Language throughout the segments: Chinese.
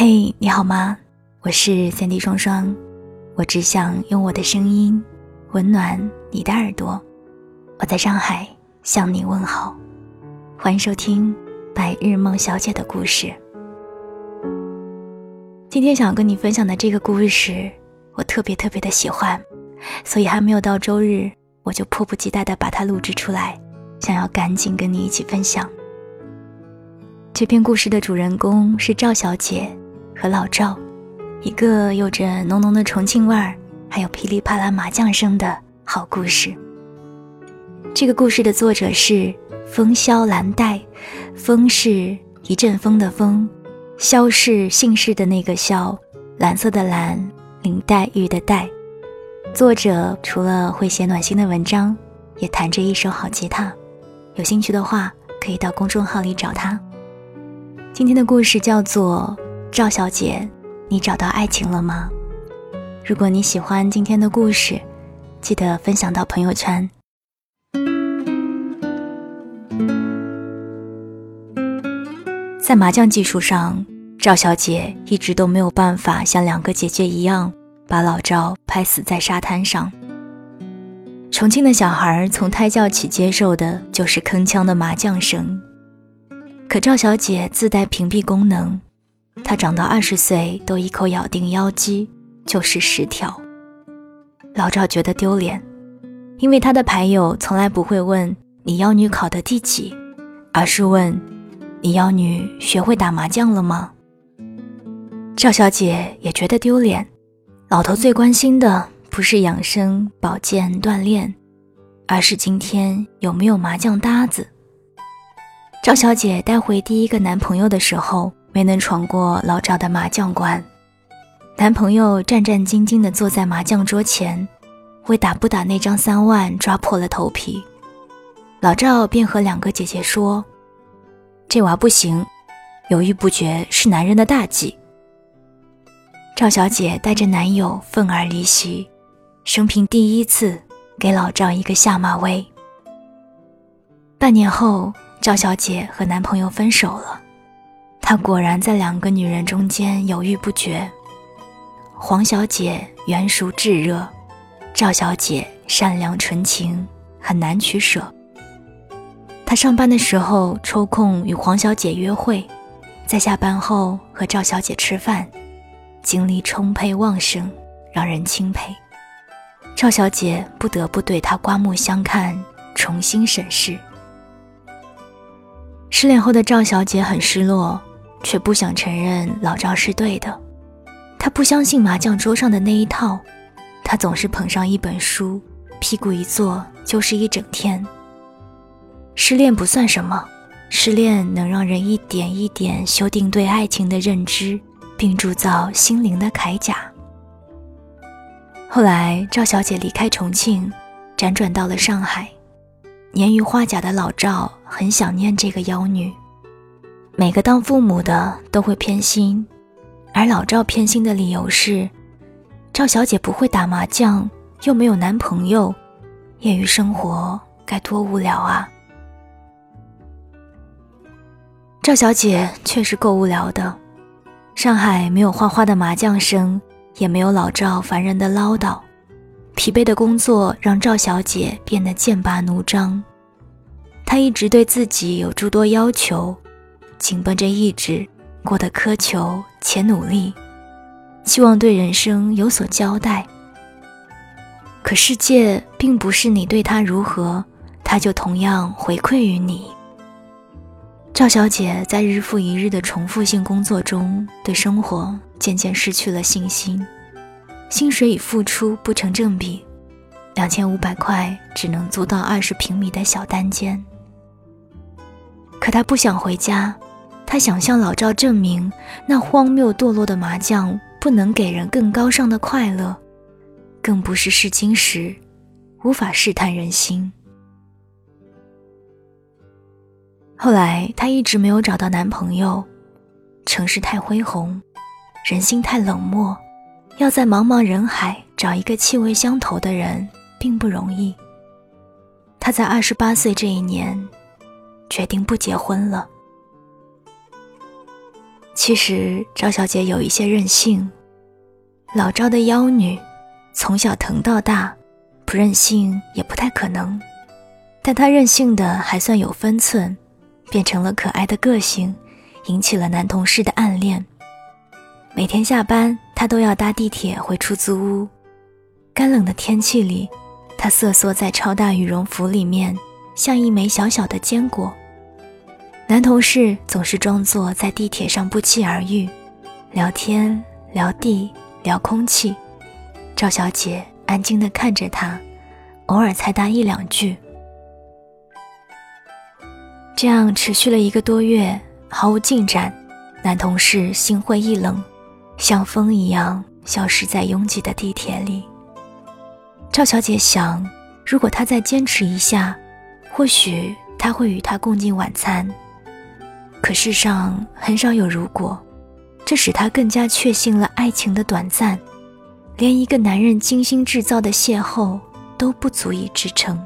嘿，你好吗？我是三 D 双双，我只想用我的声音温暖你的耳朵。我在上海向你问好，欢迎收听《白日梦小姐的故事》。今天想跟你分享的这个故事，我特别特别的喜欢，所以还没有到周日，我就迫不及待的把它录制出来，想要赶紧跟你一起分享。这篇故事的主人公是赵小姐和老赵，一个有着浓浓的重庆味儿，还有噼里啪啦麻将声的好故事。这个故事的作者是风萧兰黛，风是一阵风的风，萧是姓氏的那个萧，蓝色的蓝，林黛玉的黛。作者除了会写暖心的文章，也弹着一手好吉他。有兴趣的话，可以到公众号里找他。今天的故事叫做《赵小姐，你找到爱情了吗？》如果你喜欢今天的故事，记得分享到朋友圈。在麻将技术上，赵小姐一直都没有办法像两个姐姐一样把老赵拍死在沙滩上。重庆的小孩从胎教起接受的就是铿锵的麻将声。可赵小姐自带屏蔽功能，他长到二十岁都一口咬定腰肌就是十条。老赵觉得丢脸，因为他的牌友从来不会问你妖女考的第几，而是问你妖女学会打麻将了吗？赵小姐也觉得丢脸，老头最关心的不是养生保健锻炼，而是今天有没有麻将搭子。赵小姐带回第一个男朋友的时候，没能闯过老赵的麻将关。男朋友战战兢兢地坐在麻将桌前，为打不打那张三万抓破了头皮。老赵便和两个姐姐说：“这娃不行，犹豫不决是男人的大忌。”赵小姐带着男友愤而离席，生平第一次给老赵一个下马威。半年后。赵小姐和男朋友分手了，他果然在两个女人中间犹豫不决。黄小姐圆熟炙热，赵小姐善良纯情，很难取舍。他上班的时候抽空与黄小姐约会，在下班后和赵小姐吃饭，精力充沛旺盛，让人钦佩。赵小姐不得不对他刮目相看，重新审视。失恋后的赵小姐很失落，却不想承认老赵是对的。他不相信麻将桌上的那一套，他总是捧上一本书，屁股一坐就是一整天。失恋不算什么，失恋能让人一点一点修订对爱情的认知，并铸造心灵的铠甲。后来，赵小姐离开重庆，辗转到了上海。年逾花甲的老赵很想念这个妖女。每个当父母的都会偏心，而老赵偏心的理由是：赵小姐不会打麻将，又没有男朋友，业余生活该多无聊啊！赵小姐确实够无聊的。上海没有哗哗的麻将声，也没有老赵烦人的唠叨。疲惫的工作让赵小姐变得剑拔弩张，她一直对自己有诸多要求，紧绷着意志，过得苛求且努力，希望对人生有所交代。可世界并不是你对他如何，他就同样回馈于你。赵小姐在日复一日的重复性工作中，对生活渐渐失去了信心。薪水与付出不成正比，两千五百块只能租到二十平米的小单间。可他不想回家，他想向老赵证明，那荒谬堕落的麻将不能给人更高尚的快乐，更不是试金石，无法试探人心。后来，她一直没有找到男朋友，城市太恢宏，人心太冷漠。要在茫茫人海找一个气味相投的人，并不容易。她在二十八岁这一年，决定不结婚了。其实赵小姐有一些任性，老赵的妖女，从小疼到大，不任性也不太可能。但她任性的还算有分寸，变成了可爱的个性，引起了男同事的暗恋。每天下班，她都要搭地铁回出租屋。干冷的天气里，她瑟缩在超大羽绒服里面，像一枚小小的坚果。男同事总是装作在地铁上不期而遇，聊天、聊地、聊空气。赵小姐安静地看着他，偶尔才答一两句。这样持续了一个多月，毫无进展。男同事心灰意冷，像风一样消失在拥挤的地铁里。赵小姐想，如果他再坚持一下，或许他会与他共进晚餐。可世上很少有如果，这使她更加确信了爱情的短暂，连一个男人精心制造的邂逅都不足以支撑。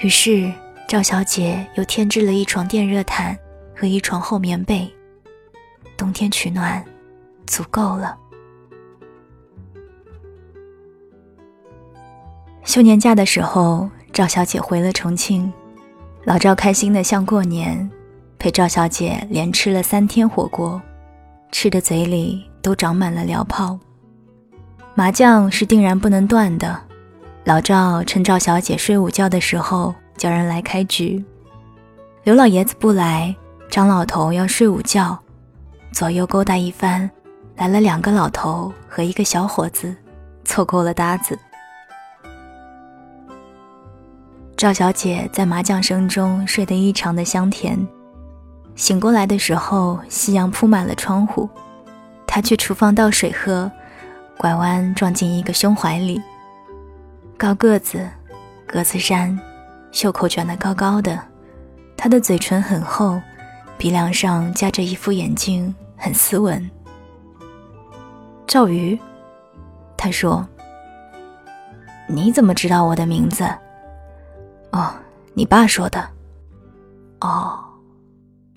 于是赵小姐又添置了一床电热毯和一床厚棉被，冬天取暖，足够了。休年假的时候，赵小姐回了重庆，老赵开心的像过年。陪赵小姐连吃了三天火锅，吃的嘴里都长满了燎泡。麻将是定然不能断的。老赵趁赵小姐睡午觉的时候叫人来开局。刘老爷子不来，张老头要睡午觉，左右勾搭一番，来了两个老头和一个小伙子，凑够了搭子。赵小姐在麻将声中睡得异常的香甜。醒过来的时候，夕阳铺满了窗户。他去厨房倒水喝，拐弯撞进一个胸怀里。高个子，格子衫，袖口卷得高高的。他的嘴唇很厚，鼻梁上夹着一副眼镜，很斯文。赵瑜，他说：“你怎么知道我的名字？”哦，你爸说的。哦。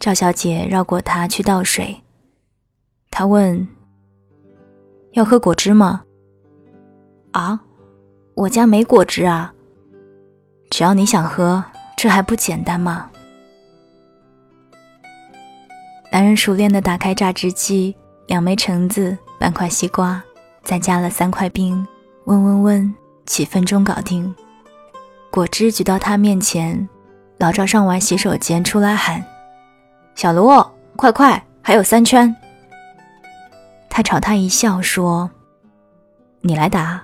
赵小姐绕过他去倒水，他问：“要喝果汁吗？”“啊，我家没果汁啊。”“只要你想喝，这还不简单吗？”男人熟练地打开榨汁机，两枚橙子，半块西瓜，再加了三块冰，温温温，几分钟搞定。果汁举到他面前，老赵上完洗手间出来喊。小卢，快快，还有三圈。他朝他一笑，说：“你来打。”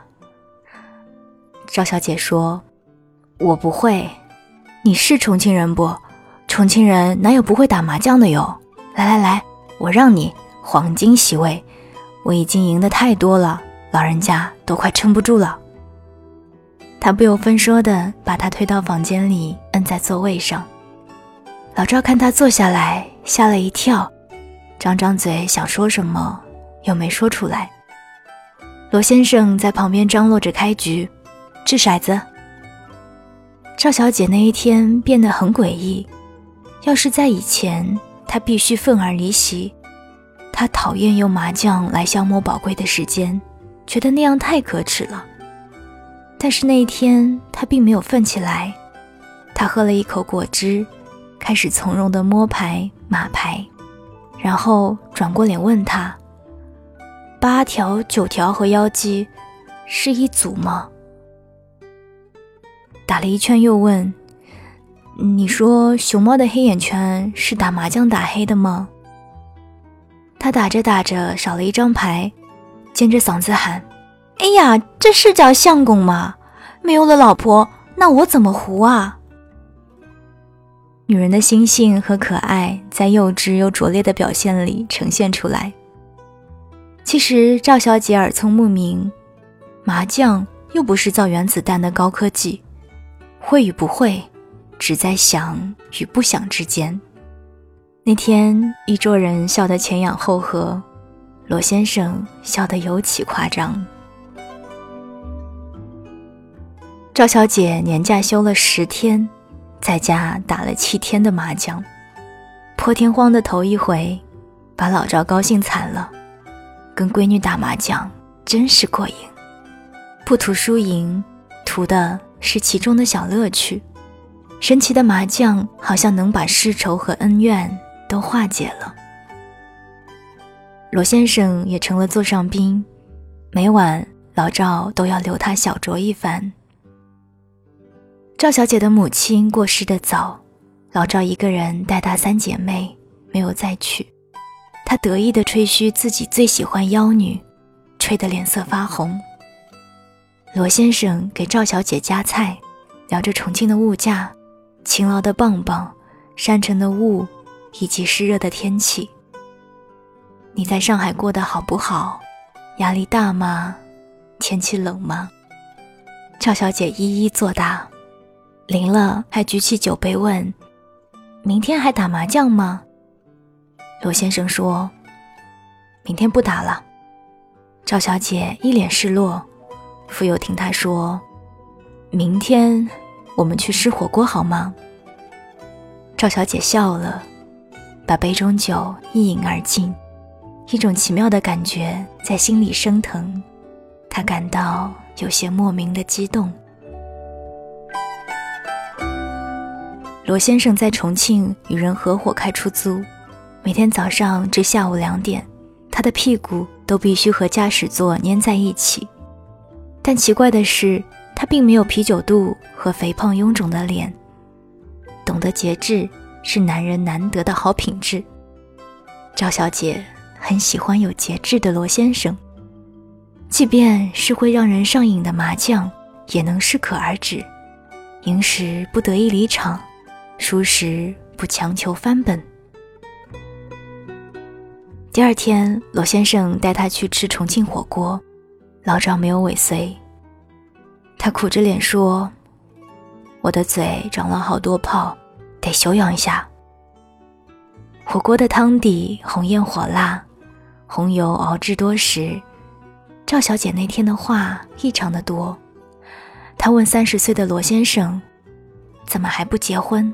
赵小姐说：“我不会。你是重庆人不？重庆人哪有不会打麻将的哟？来来来，我让你黄金席位。我已经赢得太多了，老人家都快撑不住了。”他不由分说的把他推到房间里，摁在座位上。老赵看他坐下来，吓了一跳，张张嘴想说什么，又没说出来。罗先生在旁边张罗着开局，掷骰子。赵小姐那一天变得很诡异，要是在以前，她必须愤而离席。她讨厌用麻将来消磨宝贵的时间，觉得那样太可耻了。但是那一天，她并没有愤起来，她喝了一口果汁。开始从容的摸牌码牌，然后转过脸问他：“八条、九条和妖姬是一组吗？”打了一圈又问：“你说熊猫的黑眼圈是打麻将打黑的吗？”他打着打着少了一张牌，尖着嗓子喊：“哎呀，这是叫相公吗？没有了老婆，那我怎么胡啊？”女人的心性和可爱，在幼稚又拙劣的表现里呈现出来。其实赵小姐耳聪目明，麻将又不是造原子弹的高科技，会与不会，只在想与不想之间。那天一桌人笑得前仰后合，罗先生笑得尤其夸张。赵小姐年假休了十天。在家打了七天的麻将，破天荒的头一回，把老赵高兴惨了。跟闺女打麻将真是过瘾，不图输赢，图的是其中的小乐趣。神奇的麻将好像能把世仇和恩怨都化解了。罗先生也成了座上宾，每晚老赵都要留他小酌一番。赵小姐的母亲过世的早，老赵一个人带大三姐妹，没有再娶。他得意地吹嘘自己最喜欢妖女，吹得脸色发红。罗先生给赵小姐夹菜，聊着重庆的物价、勤劳的棒棒、山城的雾以及湿热的天气。你在上海过得好不好？压力大吗？天气冷吗？赵小姐一一作答。临了还举起酒杯问：“明天还打麻将吗？”罗先生说：“明天不打了。”赵小姐一脸失落，傅友听她说：“明天我们去吃火锅好吗？”赵小姐笑了，把杯中酒一饮而尽，一种奇妙的感觉在心里升腾，她感到有些莫名的激动。罗先生在重庆与人合伙开出租。每天早上至下午两点，他的屁股都必须和驾驶座粘在一起。但奇怪的是，他并没有啤酒肚和肥胖臃肿的脸。懂得节制是男人难得的好品质。赵小姐很喜欢有节制的罗先生，即便是会让人上瘾的麻将，也能适可而止。赢时不得意离场，输时不强求翻本。第二天，罗先生带他去吃重庆火锅，老赵没有尾随。他苦着脸说：“我的嘴长了好多泡，得休养一下。”火锅的汤底红艳火辣，红油熬制多时。赵小姐那天的话异常的多，她问三十岁的罗先生：“怎么还不结婚？”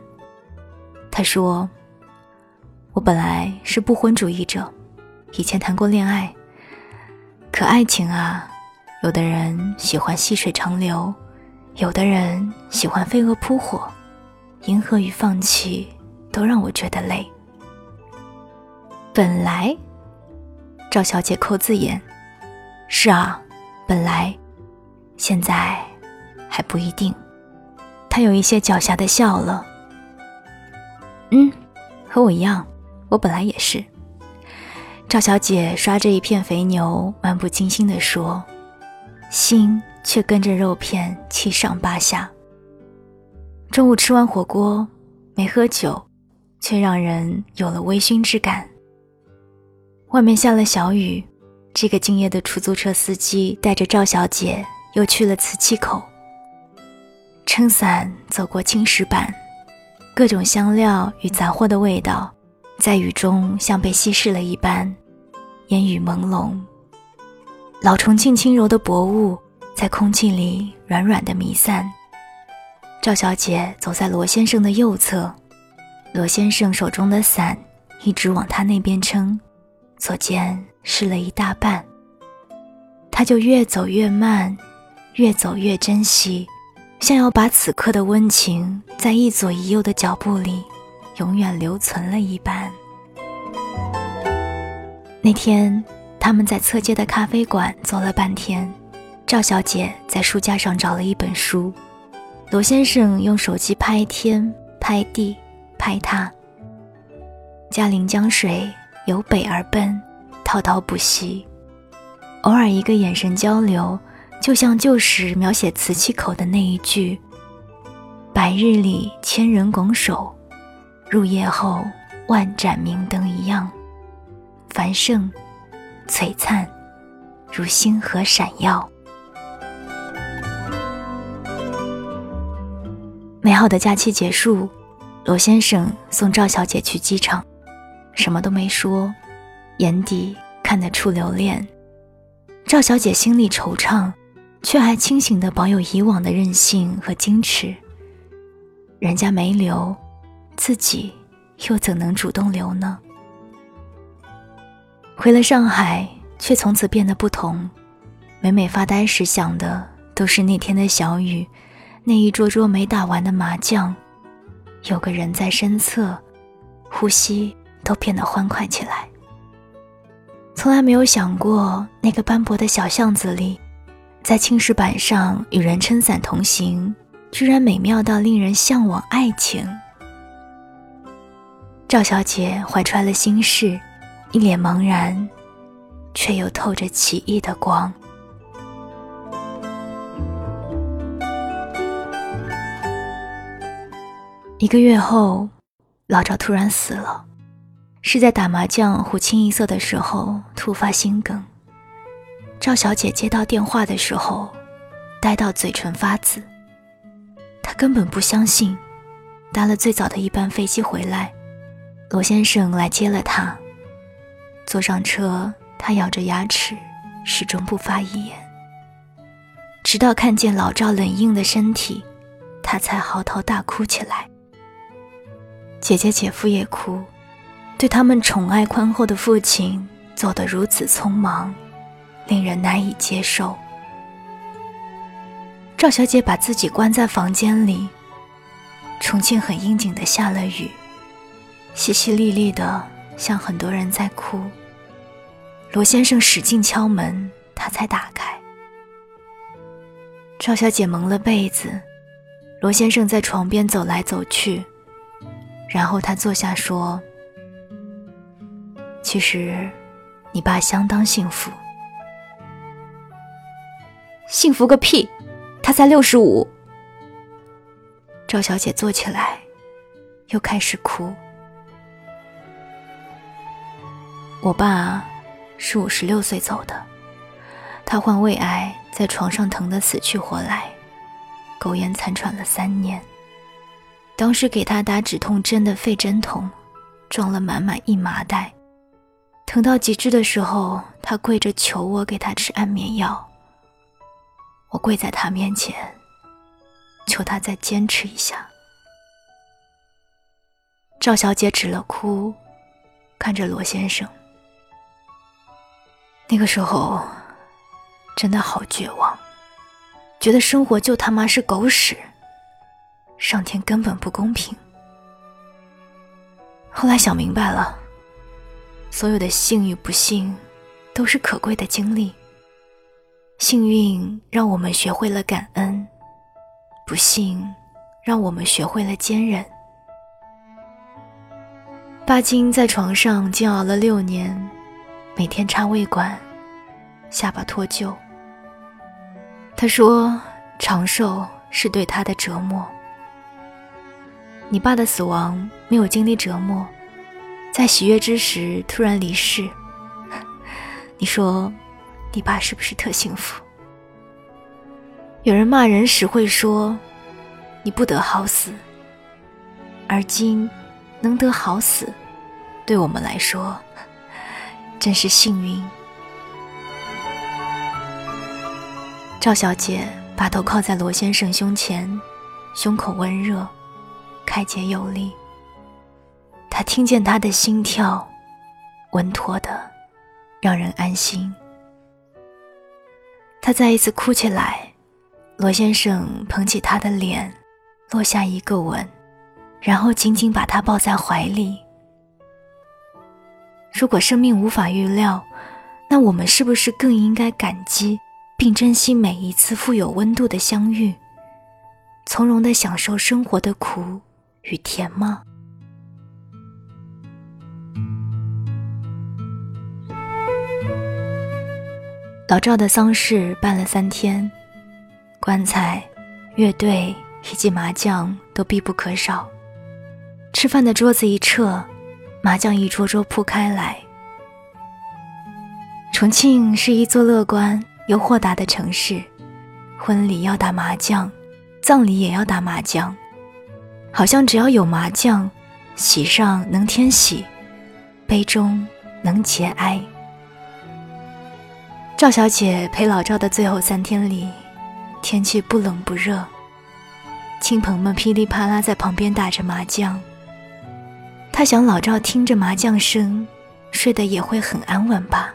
他说：“我本来是不婚主义者。”以前谈过恋爱，可爱情啊，有的人喜欢细水长流，有的人喜欢飞蛾扑火，迎合与放弃都让我觉得累。本来，赵小姐扣字眼，是啊，本来，现在还不一定。她有一些狡黠的笑了。嗯，和我一样，我本来也是。赵小姐刷着一片肥牛，漫不经心地说：“心却跟着肉片七上八下。”中午吃完火锅，没喝酒，却让人有了微醺之感。外面下了小雨，这个敬业的出租车司机带着赵小姐又去了瓷器口。撑伞走过青石板，各种香料与杂货的味道，在雨中像被稀释了一般。烟雨朦胧，老重庆轻柔的薄雾在空气里软软的弥散。赵小姐走在罗先生的右侧，罗先生手中的伞一直往她那边撑，左肩湿了一大半。他就越走越慢，越走越珍惜，像要把此刻的温情在一左一右的脚步里永远留存了一般。那天，他们在侧街的咖啡馆坐了半天。赵小姐在书架上找了一本书，罗先生用手机拍天、拍地、拍他。嘉陵江水由北而奔，滔滔不息。偶尔一个眼神交流，就像旧时描写瓷器口的那一句：“白日里千人拱手，入夜后万盏明灯一样。”繁盛、璀璨，如星河闪耀。美好的假期结束，罗先生送赵小姐去机场，什么都没说，眼底看得出留恋。赵小姐心里惆怅，却还清醒的保有以往的任性和矜持。人家没留，自己又怎能主动留呢？回了上海，却从此变得不同。每每发呆时想的都是那天的小雨，那一桌桌没打完的麻将，有个人在身侧，呼吸都变得欢快起来。从来没有想过，那个斑驳的小巷子里，在青石板上与人撑伞同行，居然美妙到令人向往爱情。赵小姐怀揣了心事，一脸茫然，却又透着奇异的光。一个月后，老赵突然死了，是在打麻将胡清一色的时候突发心梗。赵小姐接到电话的时候，呆到嘴唇发紫。她根本不相信，搭了最早的一班飞机回来，罗先生来接了她。坐上车，她咬着牙齿，始终不发一言。直到看见老赵冷硬的身体，她才嚎啕大哭起来。姐姐、姐夫也哭，对他们宠爱宽厚的父亲走得如此匆忙，令人难以接受。赵小姐把自己关在房间里。重庆很应景的下了雨，淅淅沥沥的，像很多人在哭。罗先生使劲敲门，她才打开。赵小姐蒙了被子，罗先生在床边走来走去。然后他坐下说：“其实，你爸相当幸福。幸福个屁！他才六十五。”赵小姐坐起来，又开始哭。我爸是五十六岁走的，他患胃癌，在床上疼得死去活来，苟延残喘了三年。当时给他打止痛针的肺针筒，装了满满一麻袋。疼到极致的时候，他跪着求我给他吃安眠药。我跪在他面前，求他再坚持一下。赵小姐止了哭，看着罗先生。那个时候，真的好绝望，觉得生活就他妈是狗屎。上天根本不公平。后来想明白了，所有的幸与不幸，都是可贵的经历。幸运让我们学会了感恩，不幸让我们学会了坚韧。巴金在床上煎熬了六年，每天插胃管，下巴脱臼。他说：“长寿是对他的折磨。”你爸的死亡没有经历折磨，在喜悦之时突然离世。你说，你爸是不是特幸福？有人骂人时会说，你不得好死。而今能得好死，对我们来说真是幸运。赵小姐把头靠在罗先生胸前，胸口温热。开解有力，他听见他的心跳，稳妥的，让人安心。他再一次哭起来，罗先生捧起他的脸，落下一个吻，然后紧紧把他抱在怀里。如果生命无法预料，那我们是不是更应该感激并珍惜每一次富有温度的相遇，从容的享受生活的苦？与甜吗？老赵的丧事办了三天，棺材、乐队以及麻将都必不可少。吃饭的桌子一撤，麻将一桌桌铺开来。重庆是一座乐观又豁达的城市，婚礼要打麻将，葬礼也要打麻将。好像只要有麻将，喜上能添喜，悲中能节哀。赵小姐陪老赵的最后三天里，天气不冷不热，亲朋们噼里啪啦在旁边打着麻将。她想老赵听着麻将声，睡得也会很安稳吧。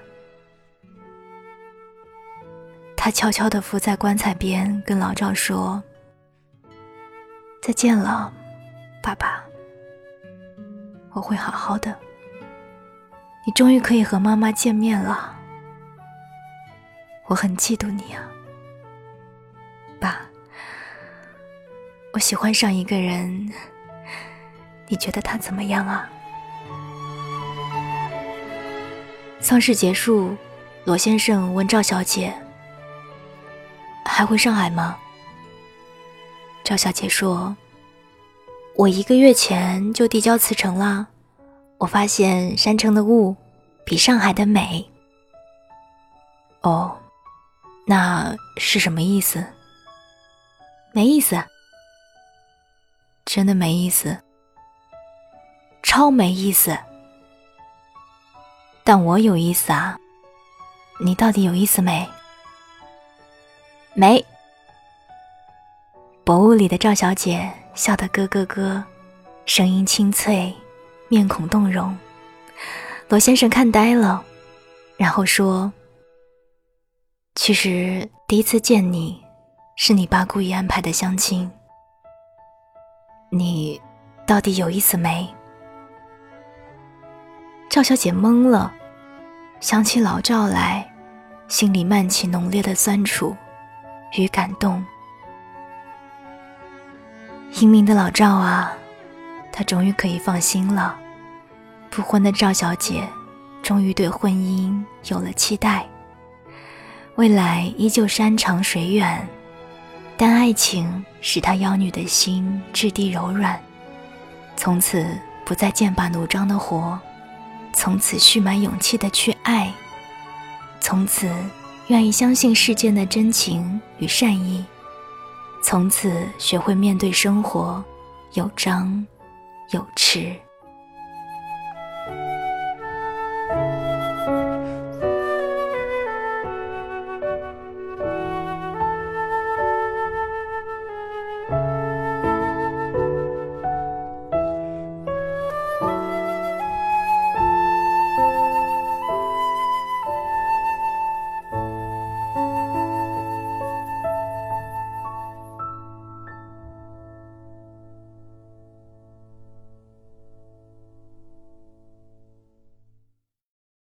他悄悄地伏在棺材边，跟老赵说：“再见了，爸爸。我会好好的。你终于可以和妈妈见面了。我很嫉妒你啊，爸。我喜欢上一个人，你觉得他怎么样啊？”丧事结束，罗先生问赵小姐。还回上海吗？赵小姐说：“我一个月前就递交辞呈了。我发现山城的雾比上海的美。”哦，那是什么意思？没意思，真的没意思，超没意思。但我有意思啊！你到底有意思没？没。薄雾里的赵小姐笑得咯咯咯，声音清脆，面孔动容。罗先生看呆了，然后说：“其实第一次见你，是你爸故意安排的相亲。你到底有意思没？”赵小姐懵了，想起老赵来，心里漫起浓烈的酸楚。与感动，英明的老赵啊，他终于可以放心了。不婚的赵小姐，终于对婚姻有了期待。未来依旧山长水远，但爱情使她妖女的心质地柔软，从此不再剑拔弩张的活，从此蓄满勇气的去爱，从此。愿意相信世间的真情与善意，从此学会面对生活，有张有弛。